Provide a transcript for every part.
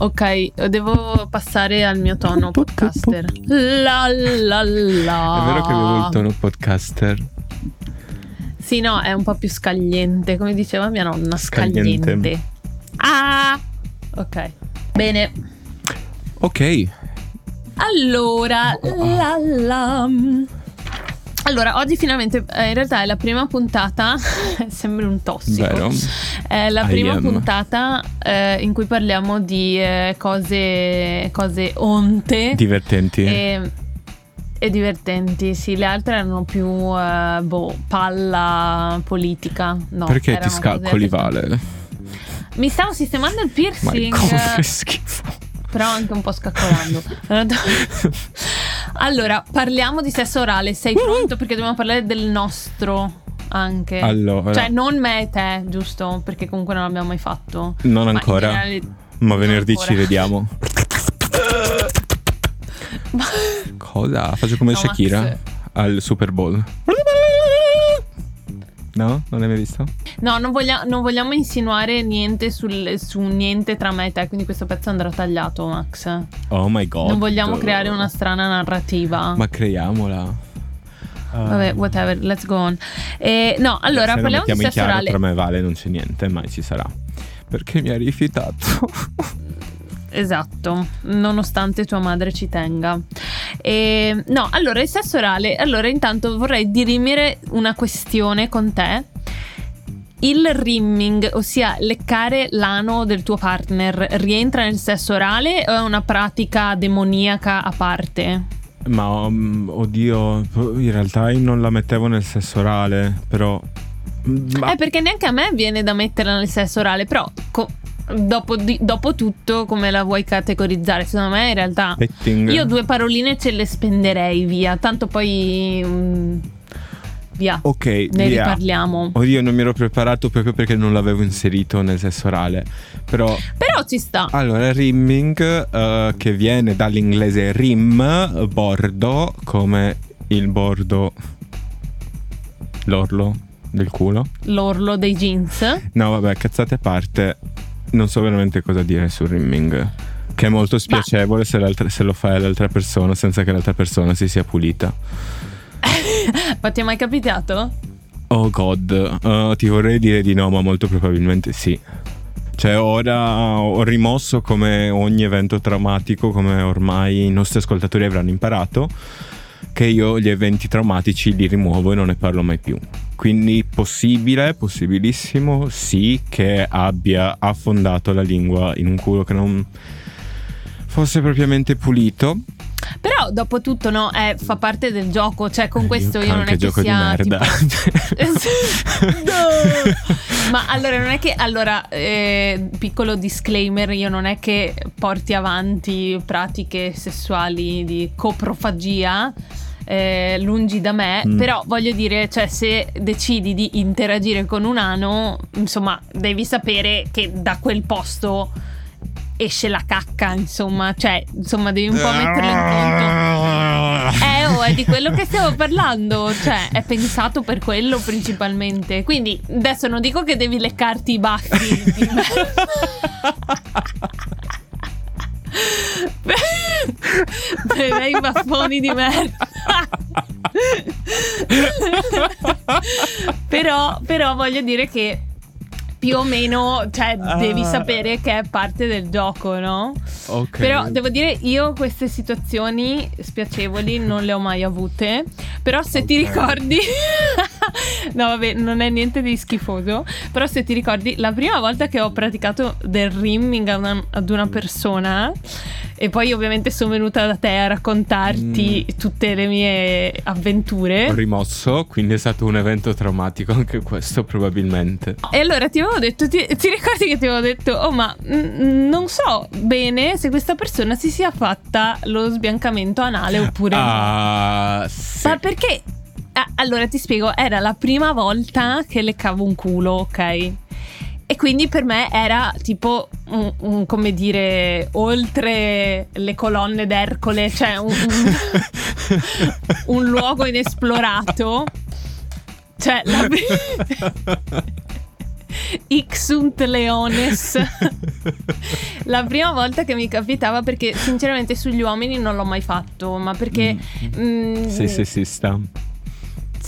Ok, devo passare al mio tono podcaster. La la la. È vero che avevo il tono podcaster. Sì, no, è un po' più scagliente, come diceva mia nonna, Scagliente. scagliente. Ah! Ok. Bene. Ok. Allora, la la. Allora, oggi finalmente, eh, in realtà è la prima puntata, sembra un tossico. Vero. È la I prima am. puntata eh, in cui parliamo di eh, cose, cose onte Divertenti. e, e divertenti. Sì, le altre erano più, eh, boh, palla politica. No, Perché ti scaccoli, Vale? Mi stavo sistemando il Ma piercing. come che schifo. Però anche un po' scaccolando. allora, parliamo di sesso orale. Sei pronto? Perché dobbiamo parlare del nostro anche. Allora. Cioè, non me e te, giusto? Perché comunque non l'abbiamo mai fatto. Non Ma ancora. generale- Ma venerdì ancora. ci vediamo. Cosa? Faccio come No, Shakira Max. al Super Bowl. No? Non l'hai mai visto? No, non, voglia- non vogliamo insinuare niente sul- su niente tra me e te, quindi questo pezzo andrà tagliato, Max. Oh my god. Non vogliamo creare una strana narrativa. Ma creiamola. Ah. Vabbè, whatever, let's go on. Eh, no, allora Se lo parliamo di mettiamo in sesso chiaro, orale. tra me e Vale non c'è niente, mai ci sarà. Perché mi ha rifiutato. Esatto, nonostante tua madre ci tenga. E, no, allora il sesso orale. Allora, intanto vorrei dirimere una questione con te. Il rimming, ossia leccare l'ano del tuo partner, rientra nel sesso orale o è una pratica demoniaca a parte? Ma um, oddio, in realtà io non la mettevo nel sesso orale, però. Ma Eh, perché neanche a me viene da metterla nel sesso orale, però co- dopo, di- dopo tutto come la vuoi categorizzare? Secondo me in realtà petting. io due paroline ce le spenderei via, tanto poi mm, via, Ok, ne via. riparliamo. Oddio, non mi ero preparato proprio perché non l'avevo inserito nel sesso orale. Però, Però ci sta. allora, rimming, eh, che viene dall'inglese rim, bordo, come il bordo, l'orlo del culo. L'orlo dei jeans. No, vabbè, cazzate a parte, non so veramente cosa dire sul rimming. Che è molto spiacevole se, se lo fai all'altra persona senza che l'altra persona si sia pulita. Ma ti è mai capitato? Oh god, Uh, ti vorrei dire di no, ma molto probabilmente sì. Cioè, ora ho rimosso come ogni evento traumatico, come ormai i nostri ascoltatori avranno imparato, che io gli eventi traumatici li rimuovo e non ne parlo mai più. Quindi possibile, possibilissimo, sì, che abbia affondato la lingua in un culo che non fosse propriamente pulito. Però dopo tutto no, eh, fa parte del gioco, cioè con Eh, questo io io non è che gioco di sia merda. tipo- No! Ma allora non è che allora eh, piccolo disclaimer, io non è che porti avanti pratiche sessuali di coprofagia. Eh, lungi da me, Mm. però voglio dire, cioè, se decidi di interagire con un ano, insomma, devi sapere che da quel posto esce la cacca, insomma, cioè, insomma, devi un po' metterlo in conto. Eh, oh, è di quello che stiamo parlando. Cioè, è pensato per quello principalmente. Quindi, adesso non dico che devi leccarti i baffi. di me- Per i baffoni di merda. però, però voglio dire che più o meno, cioè, devi Ah. sapere che è parte del gioco, no? Ok. Però devo dire, io queste situazioni spiacevoli non le ho mai avute. Però se ti Ok. ricordi, no, vabbè, non è niente di schifoso. Però se ti ricordi, la prima volta che ho praticato del rimming a una- ad una persona, e poi ovviamente sono venuta da te a raccontarti tutte le mie avventure. Ho rimosso, quindi è stato un evento traumatico anche questo probabilmente. E allora ti avevo detto, ti, ti ricordi che ti avevo detto, oh ma mm, non so bene se questa persona si sia fatta lo sbiancamento anale oppure no. Ah, sì. Ma perché? Ah, allora ti spiego, era la prima volta che leccavo un culo, ok? E quindi per me era tipo un, un, come dire, oltre le colonne d'Ercole, cioè un, un- luogo inesplorato. Cioè, la Ixunt leones. La prima volta che mi capitava, perché sinceramente sugli uomini non l'ho mai fatto, ma perché... Mm. mm, Sei sessista.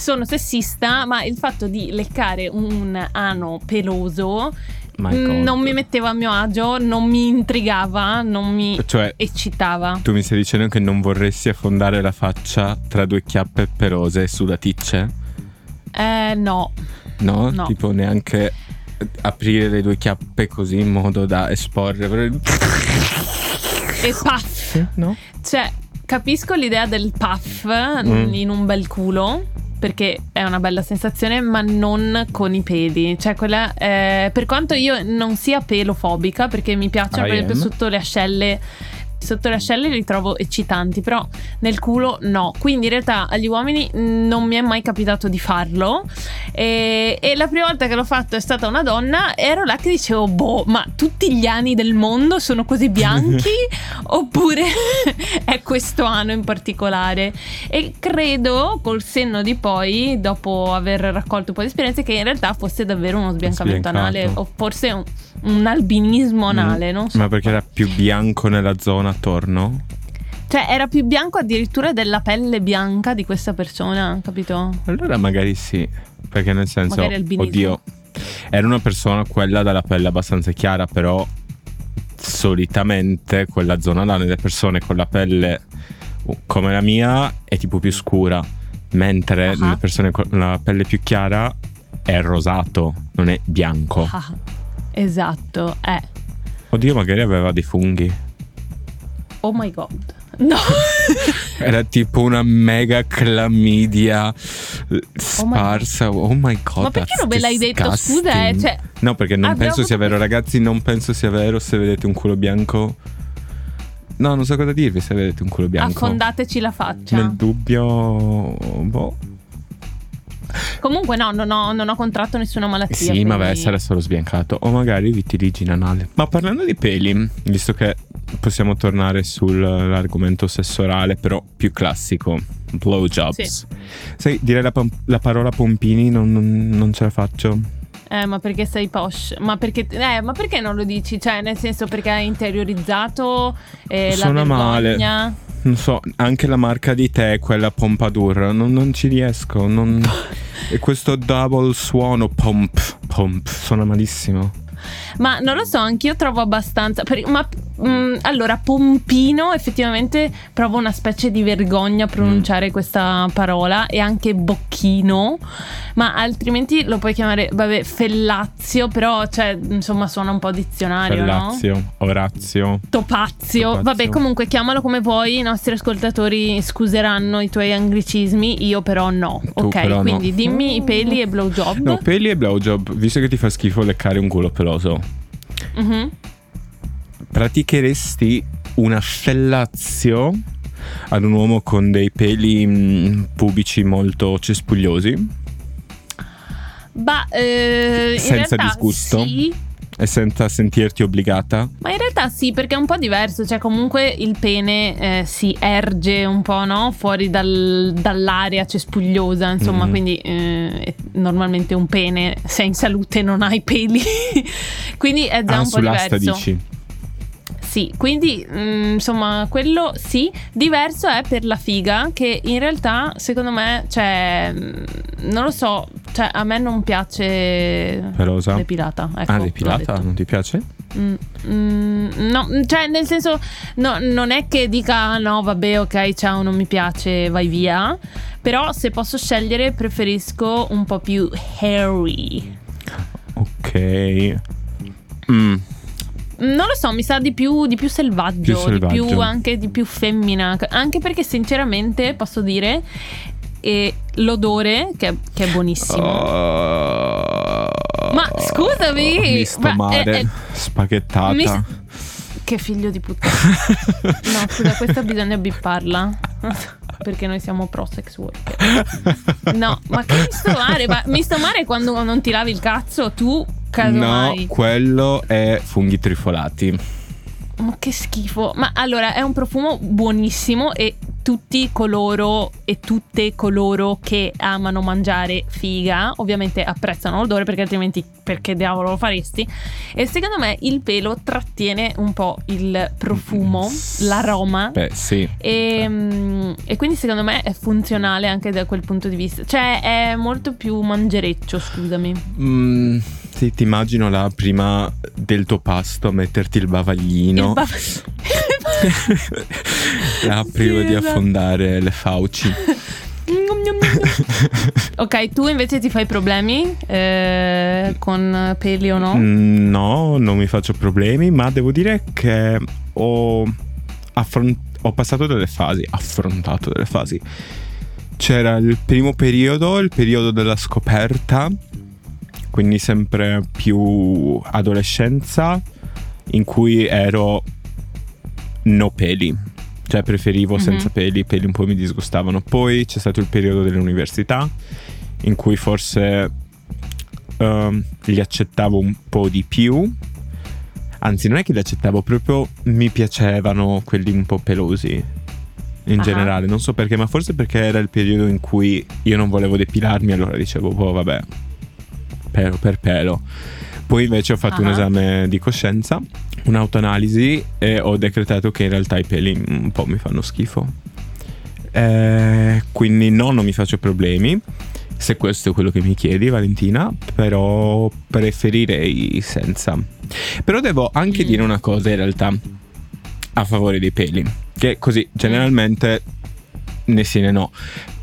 Sono sessista, ma il fatto di leccare un ano peloso mm, non mi metteva a mio agio, non mi intrigava, non mi Cioè, eccitava. tu mi stai dicendo che non vorresti affondare la faccia tra due chiappe perose e sudaticce? Eh no, No? No. Tipo neanche aprire le due chiappe così in modo da esporre. e puff. No? Cioè, capisco l'idea del puff Mm. in un bel culo. Perché è una bella sensazione, ma non con i peli. Cioè, quella. eh, per quanto io non sia pelofobica, perché mi piacciono, per esempio, sotto le ascelle. Sotto le ascelle li trovo eccitanti, però nel culo no. Quindi in realtà agli uomini non mi è mai capitato di farlo. E, e la prima volta che l'ho fatto è stata una donna. Ero là che dicevo: Boh, ma tutti gli ani del mondo sono così bianchi? oppure è questo anno in particolare? E credo col senno di poi, dopo aver raccolto un po' di esperienze, che in realtà fosse davvero uno sbiancamento Sbiancato. anale o forse un, un albinismo anale, non so. Ma perché era più bianco nella zona attorno? Cioè, era più bianco addirittura della pelle bianca di questa persona, capito? Allora magari sì. Perché nel senso, oddio, era una persona quella dalla pelle abbastanza chiara, però solitamente quella zona là nelle persone con la pelle uh, come la mia è tipo più scura, mentre Ah. nelle persone con la pelle più chiara è rosato, non è bianco. Ah, esatto, eh. Oddio, magari aveva dei funghi. Oh my god. No. Era tipo una mega clamidia eh, sparsa. Oh my god. Ma perché non me l'hai detto? Scusa, eh, cioè, no, perché non abbiamo penso sia vero, ragazzi. Non penso sia vero se vedete un culo bianco. No, non so cosa dirvi se vedete un culo bianco. Affondateci la faccia. Nel dubbio. Boh. Comunque, no, non ho, non ho contratto nessuna malattia. Sì, quindi- ma beh, sarà solo sbiancato. O magari vitigine anale. Ma parlando di peli, visto che possiamo tornare sull'argomento sesso orale, però più classico, blowjobs. Sì. Sai, dire la, la parola pompini non, non- non ce la faccio. Eh, ma perché sei posh? Ma perché, eh, ma perché non lo dici? Cioè, nel senso, perché hai interiorizzato eh, la Suona male. vergogna? Non so, anche la marca di tè, quella Pompadour, non, non ci riesco. non- e questo double suono, pomp, pomp, suona malissimo. Ma non lo so, anch'io trovo abbastanza. per- ma mm, allora, pompino, effettivamente provo una specie di vergogna a pronunciare Mm. questa parola e anche bocchino. Ma altrimenti lo puoi chiamare, vabbè, fellazio, però, cioè, insomma, suona un po' dizionario, no? Fellazio, Orazio. Topazio. Topazio. Vabbè, comunque chiamalo come vuoi. I nostri ascoltatori scuseranno i tuoi anglicismi, io però no. Tu ok, però no. quindi dimmi i peli e blowjob. No, peli e blowjob, visto che ti fa schifo leccare un culo peloso, Mhm. Praticheresti una fellazio ad un uomo con dei peli mm, pubici molto cespugliosi Bah, eh, Senza disgusto? Sì, e senza sentirti obbligata? ma in realtà sì, perché è un po' diverso. Cioè, comunque il pene eh, si erge un po', no? Fuori dal- dall'area cespugliosa, insomma. Mhm. Quindi eh, è normalmente un pene, sei in salute, non hai peli. quindi è già ah, un po' sull'asta diverso. dici? Sì, quindi mm, insomma, quello sì. Diverso è per la figa, che in realtà, secondo me, cioè, mm, non lo so, cioè, a me non piace Pelosa? depilata. Ecco, ah, depilata? Non ti piace? Mm, mm, no, cioè, nel senso, no, non è che dica "Ah, no, vabbè, ok, ciao, non mi piace, vai via. Però se posso scegliere, preferisco un po' più hairy. Ok. Mm, Non lo so, mi sa di più, di più selvaggio, Più selvaggio. di più anche di più femmina. Anche perché, sinceramente, posso dire. E l'odore, che, che è buonissimo. Oh. Ma scusami, Misto ma mare, è- è- spaghettata. mi- Che figlio di puttana. no, scusa, questa bisogna bipparla. Perché noi siamo pro sex worker. No, ma che misto mare? Ma misto mare è quando non ti lavi il cazzo, tu No, casomai. quello è funghi trifolati. Ma che schifo. Ma allora è un profumo buonissimo e tutti coloro e tutte coloro che amano mangiare figa ovviamente apprezzano l'odore perché altrimenti perché diavolo lo faresti e secondo me il pelo trattiene un po' il profumo, l'aroma Beh, sì. e, mm, e quindi secondo me è funzionale anche da quel punto di vista cioè è molto più mangereccio scusami Mm, sì, ti immagino là prima del tuo pasto metterti il bavaglino. Il bav- là prima Sì, di esatto. affondare le fauci. ok, tu invece ti fai problemi eh, con peli o no? Mm, No, non mi faccio problemi, ma devo dire che ho, affron- ho passato delle fasi, affrontato delle fasi. C'era il primo periodo, il periodo della scoperta, quindi sempre più adolescenza, in cui ero no peli, cioè preferivo Mhm. senza peli, i peli un po' mi disgustavano. Poi c'è stato il periodo dell'università, in cui forse ehm, li accettavo un po' di più. Anzi, non è che li accettavo, proprio mi piacevano quelli un po' pelosi. In Ah. generale, non so perché, ma forse perché era il periodo in cui io non volevo depilarmi, allora dicevo, oh vabbè, pelo per pelo. Poi invece ho fatto un Ah. esame di coscienza, un'autoanalisi e ho decretato che in realtà i peli un po' mi fanno schifo. Eh, quindi no, non mi faccio problemi. Se questo è quello che mi chiedi, Valentina, però preferirei senza. Però devo anche Mm. dire una cosa in realtà a favore dei peli, che così generalmente né sì né no.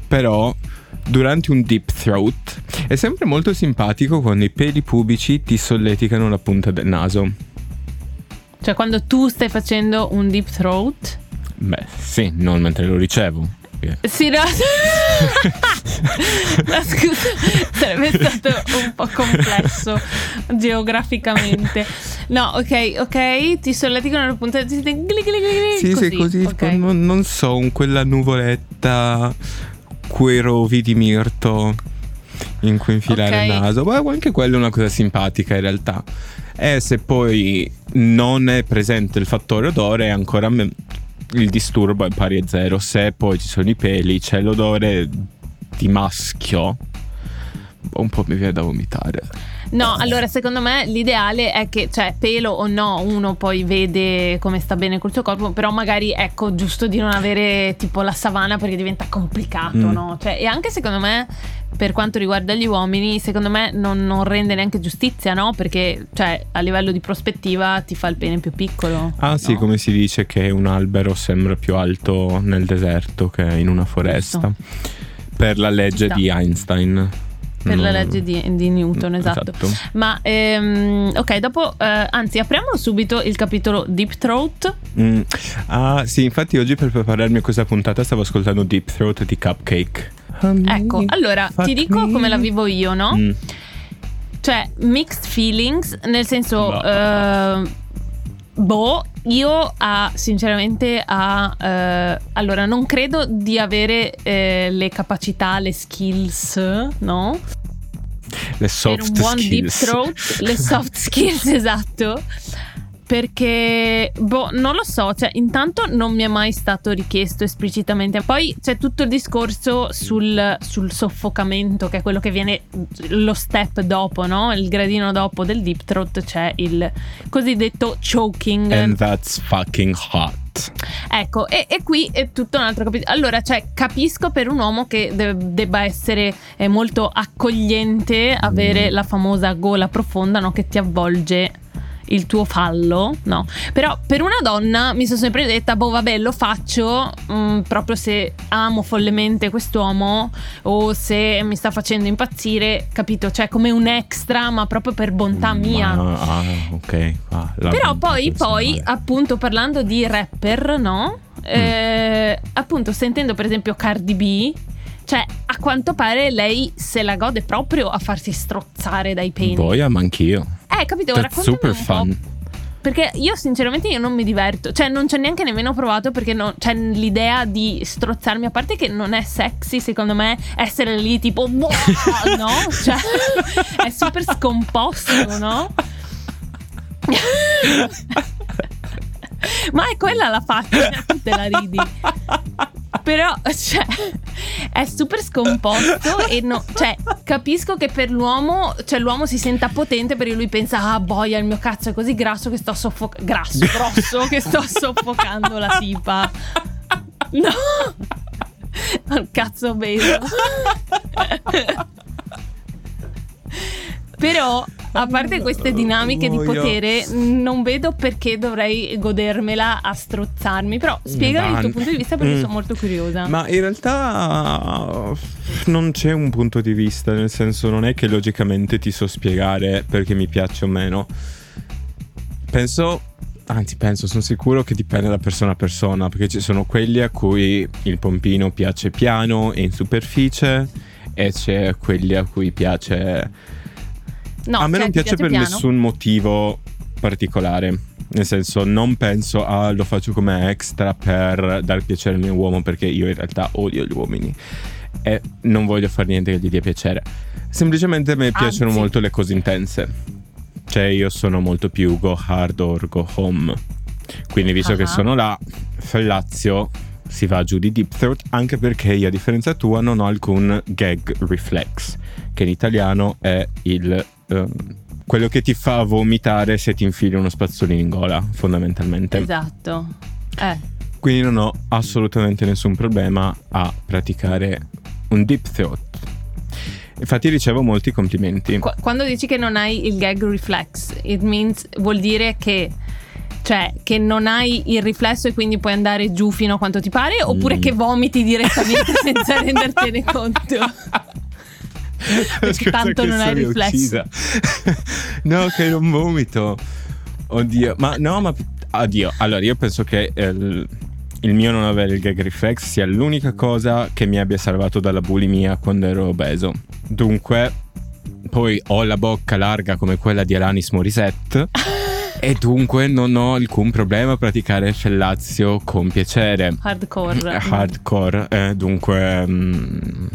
Però durante un deep throat è sempre molto simpatico quando i peli pubici ti solleticano la punta del naso. Cioè quando tu stai facendo un deep throat Beh, sì, non mentre lo ricevo. Sì, no. No, scusa, sarebbe stato un po' complesso geograficamente. No, ok, ok, ti solleticano la punta gli, gli, gli, Sì, sì, così, ok. tipo, non, non so, quella nuvoletta, quei rovi di mirto in cui infilare il Ok. naso. Beh, anche quella è una cosa simpatica in realtà. E se poi non è presente il fattore odore, ancora me- il disturbo è pari a zero. Se poi ci sono i peli, c'è l'odore di maschio, un po' mi viene da vomitare. No, allora secondo me l'ideale è che, cioè, pelo o no, uno poi vede come sta bene col suo corpo, però magari ecco, giusto di non avere tipo la savana perché diventa complicato, Mm. no? Cioè, e anche secondo me, per quanto riguarda gli uomini, secondo me non, non rende neanche giustizia, no? Perché, cioè, a livello di prospettiva ti fa il pene più piccolo. Ah sì, no? come si dice che un albero sembra più alto nel deserto che in una foresta. Per la legge sta. di Einstein. Per la No, legge di, di Newton, esatto. Ma ehm, ok, dopo, eh, anzi, apriamo subito il capitolo Deep Throat. Mm. Ah sì, infatti oggi per prepararmi a questa puntata stavo ascoltando Deep Throat di Cupcake. Ecco, allora Fuck ti dico me. come la vivo io, no? Mm. Cioè, mixed feelings, nel senso, Boh. eh, boh, io a, sinceramente a, eh, allora non credo di avere eh, le capacità, le skills, no? Le soft per un buon deep skills. throat, le soft skills, esatto. Perché, boh, non lo so, cioè, intanto non mi è mai stato richiesto esplicitamente. Poi c'è tutto il discorso sul, sul soffocamento, che è quello che viene lo step dopo, no? Il gradino dopo del deep throat c'è il cosiddetto choking. And that's fucking hot. Ecco, e, e qui è tutto un altro capitolo. Allora, cioè, capisco per un uomo che de- debba essere eh, molto accogliente, avere Mm. la famosa gola profonda, no? Che ti avvolge il tuo fallo, no? Però per una donna mi sono sempre detta, boh, vabbè, lo faccio mm, proprio se amo follemente quest'uomo o se mi sta facendo impazzire, capito? Cioè, come un extra, ma proprio per bontà mia. Ma- ah, ok. ah, Però poi, poi, appunto, parlando di rapper, no? Eh, appunto, sentendo per esempio Cardi B, cioè, a quanto pare lei se la gode proprio a farsi strozzare dai peni. Boia, ma anch'io. Eh, capito? That's super fun. Perché io sinceramente io non mi diverto, cioè non ci ho neanche nemmeno provato perché non, c'è l'idea di strozzarmi, a parte che non è sexy secondo me essere lì tipo no? Cioè è super scomposto, no? Ma è quella la faccia, tu te la ridi. Però, cioè, è super scomposto e no, cioè, capisco che per l'uomo, cioè, l'uomo si senta potente perché lui pensa, ah, boia, il mio cazzo è così grasso che sto soffocando, grasso, grosso, che sto soffocando la tipa. No! Al cazzo beso. Però, a parte queste dinamiche di potere, non vedo perché dovrei godermela a strozzarmi. Però spiegami il tuo punto di vista perché mm. sono molto curiosa. Ma in realtà non c'è un punto di vista, nel senso non è che logicamente ti so spiegare perché mi piace o meno. Penso Anzi, penso, sono sicuro che dipende da persona a persona, perché ci sono quelli a cui il pompino piace piano e in superficie, e c'è quelli a cui piace No, a me non piace, per piano? nessun motivo particolare. Nel senso, non penso a ah, lo faccio come extra per dar piacere al mio uomo, perché io in realtà odio gli uomini e non voglio fare niente che gli dia piacere. Semplicemente a me piacciono Anzi. molto le cose intense. Cioè, io sono molto più go hard or go home. Quindi, visto uh-huh. che sono là, Fellazio si va giù di deep throat, anche perché io, a differenza tua, non ho alcun gag reflex, che in italiano è il Ehm, quello che ti fa vomitare se ti infili uno spazzolino in gola, fondamentalmente. Esatto. Eh. Quindi non ho assolutamente nessun problema a praticare un deep throat. Infatti ricevo molti complimenti. Qu- quando dici che non hai il gag reflex, it means vuol dire che cioè che non hai il riflesso e quindi puoi andare giù fino a quanto ti pare oppure mm. che vomiti direttamente senza rendertene conto? Perché tanto non hai riflesso. no, che non vomito. Oddio, ma no, ma addio. Allora, io penso che il, il mio non avere il gag reflex sia l'unica cosa che mi abbia salvato dalla bulimia quando ero obeso. Dunque, poi ho la bocca larga come quella di Alanis Morissette. e dunque non ho alcun problema a praticare fellazio con piacere. Hardcore. Hardcore, eh, dunque mm,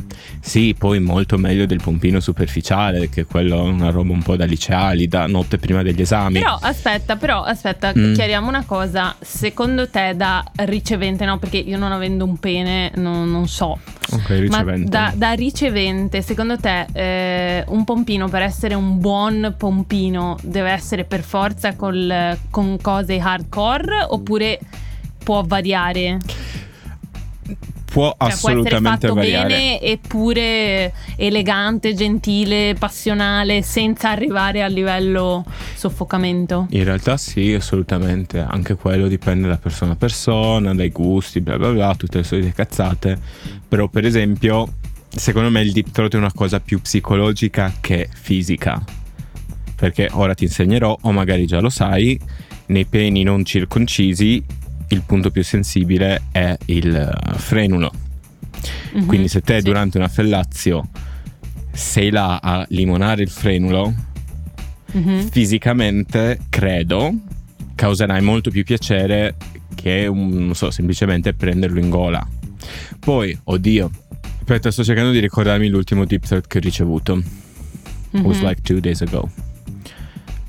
sì, poi molto meglio del pompino superficiale, che quello è una roba un po' da liceali, da notte prima degli esami. Però aspetta, però aspetta, mm. chiariamo una cosa. Secondo te da ricevente, no? Perché io non avendo un pene non, non so. Ok, ricevente. Ma da, da ricevente, secondo te eh, un pompino per essere un buon pompino deve essere per forza col, con cose hardcore oppure può variare? Può cioè, assolutamente può variare. bene eppure elegante, gentile, passionale, senza arrivare al livello soffocamento. In realtà sì, assolutamente. Anche quello dipende da persona a persona, dai gusti, bla bla bla, tutte le solite cazzate. Però, per esempio, secondo me il deep throat è una cosa più psicologica che fisica. Perché ora ti insegnerò, o magari già lo sai, nei peni non circoncisi il punto più sensibile è il frenulo. Mm-hmm, Quindi se te sì. durante una fellazio sei là a limonare il frenulo, mm-hmm. fisicamente credo causerai molto più piacere che un, non so, semplicemente prenderlo in gola. Poi, oddio, aspetta, sto cercando di ricordarmi l'ultimo deep threat che ho ricevuto. Mm-hmm. Was like two days ago.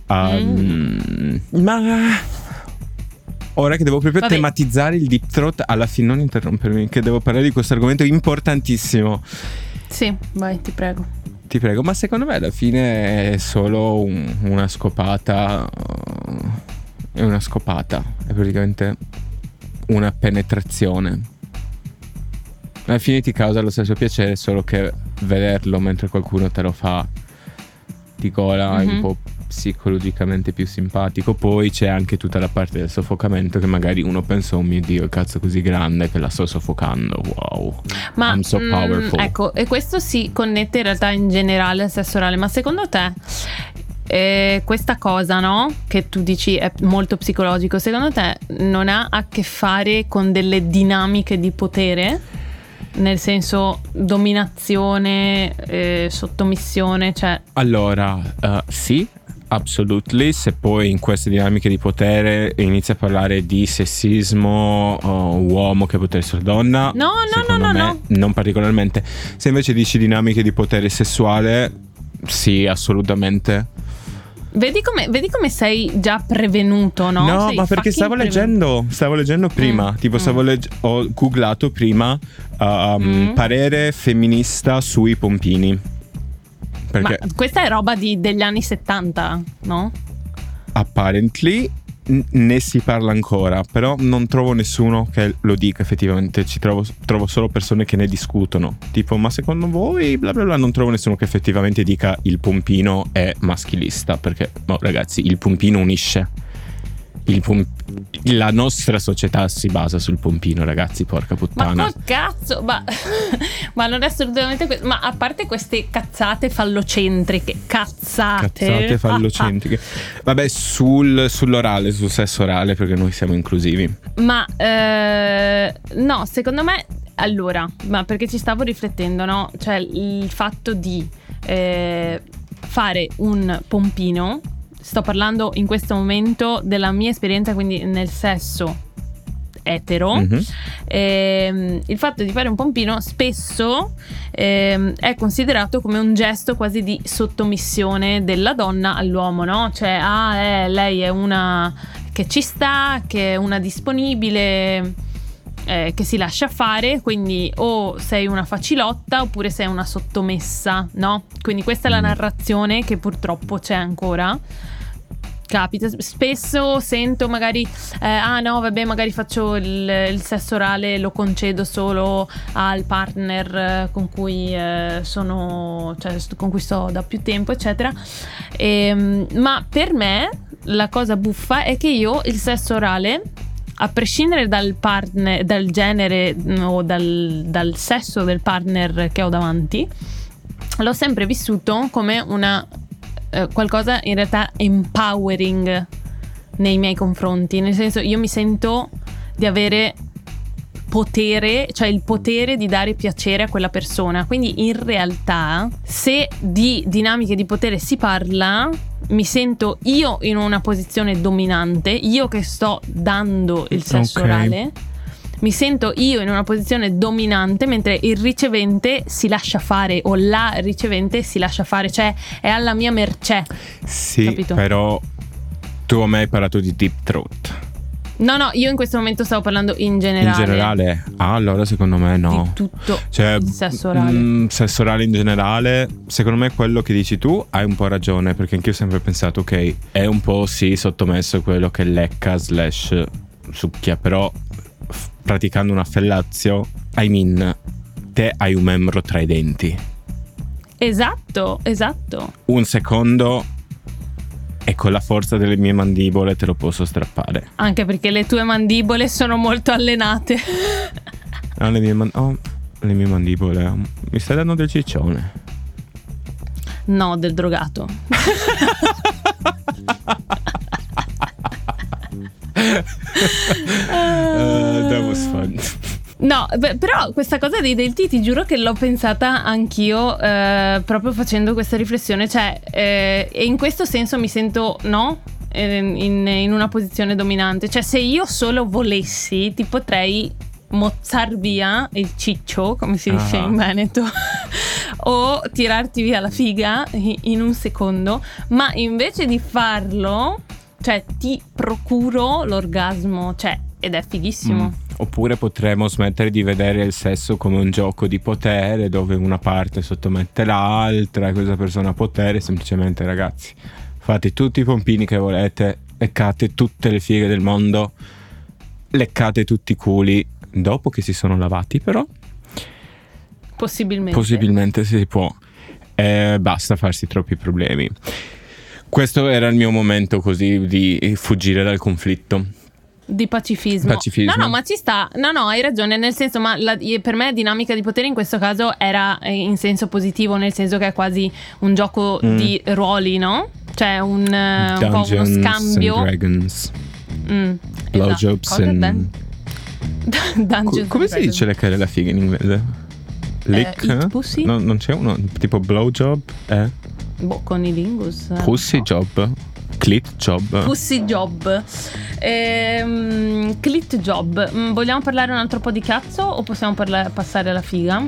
Um, mm. Ma ora che devo proprio Vabbè. tematizzare il deep throat, alla fine non interrompermi, che devo parlare di questo argomento importantissimo. Sì, vai, ti prego. Ti prego, ma secondo me alla fine è solo un, una scopata. È una scopata, è praticamente una penetrazione. Alla fine ti causa lo stesso piacere, solo che vederlo mentre qualcuno te lo fa gola mm-hmm. un po' psicologicamente più simpatico. Poi c'è anche tutta la parte del soffocamento che magari uno pensa, oh mio dio, cazzo così grande che la sto soffocando. Wow. Ma so powerful. Mm, ecco, e questo si connette in realtà in generale al sesso orale, ma secondo te eh, questa cosa, no? Che tu dici è molto psicologico, secondo te non ha a che fare con delle dinamiche di potere? Nel senso dominazione, eh, sottomissione, cioè... Allora, uh, sì, Absolutely, se poi in queste dinamiche di potere inizia a parlare di sessismo, oh, uomo che potere sulla donna, no, no, no, me, no, non particolarmente. Se invece dici dinamiche di potere sessuale, sì, assolutamente. Vedi come, vedi come sei già prevenuto, no? No, Sei ma perché stavo prevenuto. leggendo, stavo leggendo prima, Mm, tipo mm. stavo legg- ho googlato prima um, Mm. parere femminista sui pompini. Perché Ma questa è roba di- degli anni 70, no? apparently ne si parla ancora, però non trovo nessuno che lo dica effettivamente, ci trovo, trovo solo persone che ne discutono, tipo ma secondo voi bla bla bla, non trovo nessuno che effettivamente dica il pompino è maschilista, perché no, ragazzi il pompino unisce. Il pom- la nostra società si basa sul pompino, ragazzi, porca Ma puttana. col cazzo, ma, ma non è assolutamente questo. Ma a parte queste cazzate fallocentriche, cazzate. Cazzate fallocentriche. Vabbè, sul- sull'orale, sul sesso orale, perché noi siamo inclusivi. Ma eh, no, secondo me, allora, ma perché ci stavo riflettendo, no? Cioè il fatto di eh, fare un pompino, sto parlando in questo momento della mia esperienza, quindi nel sesso etero. Mhm. Ehm, il fatto di fare un pompino spesso ehm, è considerato come un gesto quasi di sottomissione della donna all'uomo, no? Cioè, ah, eh, lei è una che ci sta, che è una disponibile. eh, che si lascia fare, quindi o sei una facilotta oppure sei una sottomessa, no? Quindi questa è la Mm. narrazione che purtroppo c'è ancora. Capita, spesso sento magari, eh, ah no, vabbè, magari faccio il, il sesso orale, lo concedo solo al partner eh, con cui eh, sono, cioè con cui sto da più tempo, eccetera. Ehm, ma per me la cosa buffa è che io il sesso orale, a prescindere dal partner, dal genere mm, o dal, dal sesso del partner che ho davanti, l'ho sempre vissuto come una eh, qualcosa in realtà empowering nei miei confronti, nel senso io mi sento di avere potere, cioè il potere di dare piacere a quella persona. Quindi in realtà, se di dinamiche di potere si parla, mi sento io in una posizione dominante, io che sto dando il sesso Ok. orale. Mi sento io in una posizione dominante mentre il ricevente si lascia fare o la ricevente si lascia fare, cioè è alla mia mercé. Sì, Capito? però tu a me hai parlato di deep throat. No, no, io in questo momento stavo parlando in generale. In generale? Ah, allora secondo me no. Di tutto Cioè, il sesso orale. mm, sesso orale in generale, secondo me quello che dici tu hai un po' ragione, perché anch'io ho sempre pensato, ok, è un po' sì sottomesso quello che lecca slash succhia, però praticando una fellazio, I mean, te hai un membro tra i denti. Esatto, esatto. Un secondo e con la forza delle mie mandibole te lo posso strappare. Anche perché le tue mandibole sono molto allenate. Ah, le, mie man- oh, le mie mandibole, mi stai dando del ciccione. No, del drogato. Uh, that was fun. No, beh, però questa cosa dei delti ti giuro che l'ho pensata anch'io eh, proprio facendo questa riflessione, cioè eh, e in questo senso mi sento, no? Eh, In, in una posizione dominante, cioè se io solo volessi ti potrei mozzar via il ciccio, come si dice Ah. in Veneto, o tirarti via la figa in un secondo, ma invece di farlo, cioè ti procuro l'orgasmo, cioè ed è fighissimo. Mm. Oppure potremmo smettere di vedere il sesso come un gioco di potere dove una parte sottomette l'altra e questa persona ha potere. Semplicemente, ragazzi, fate tutti i pompini che volete, leccate tutte le fighe del mondo, leccate tutti i culi dopo che si sono lavati, però Possibilmente. possibilmente si può. Eh, basta farsi troppi problemi. Questo era il mio momento così di fuggire dal conflitto. Di pacifismo. Pacifismo. No, no, ma ci sta. No, no, hai ragione. Nel senso, ma la- per me dinamica di potere in questo caso era eh, in senso positivo, nel senso che è quasi un gioco Mm. di ruoli, no? Cioè un, eh, un po' uno Dungeons and scambio. Dragons. Mm, Blowjobs esatto. And- Dungeons Co- come si dice leccare la figa in inglese? Lick? eat pussy? No, non c'è uno tipo blowjob? Eh? Boh, con i lingus. eh, Pussy no. job? Clit job? Pussy job. Ehm, clit job. Mm, vogliamo parlare un altro po' di cazzo o possiamo parla- passare alla figa?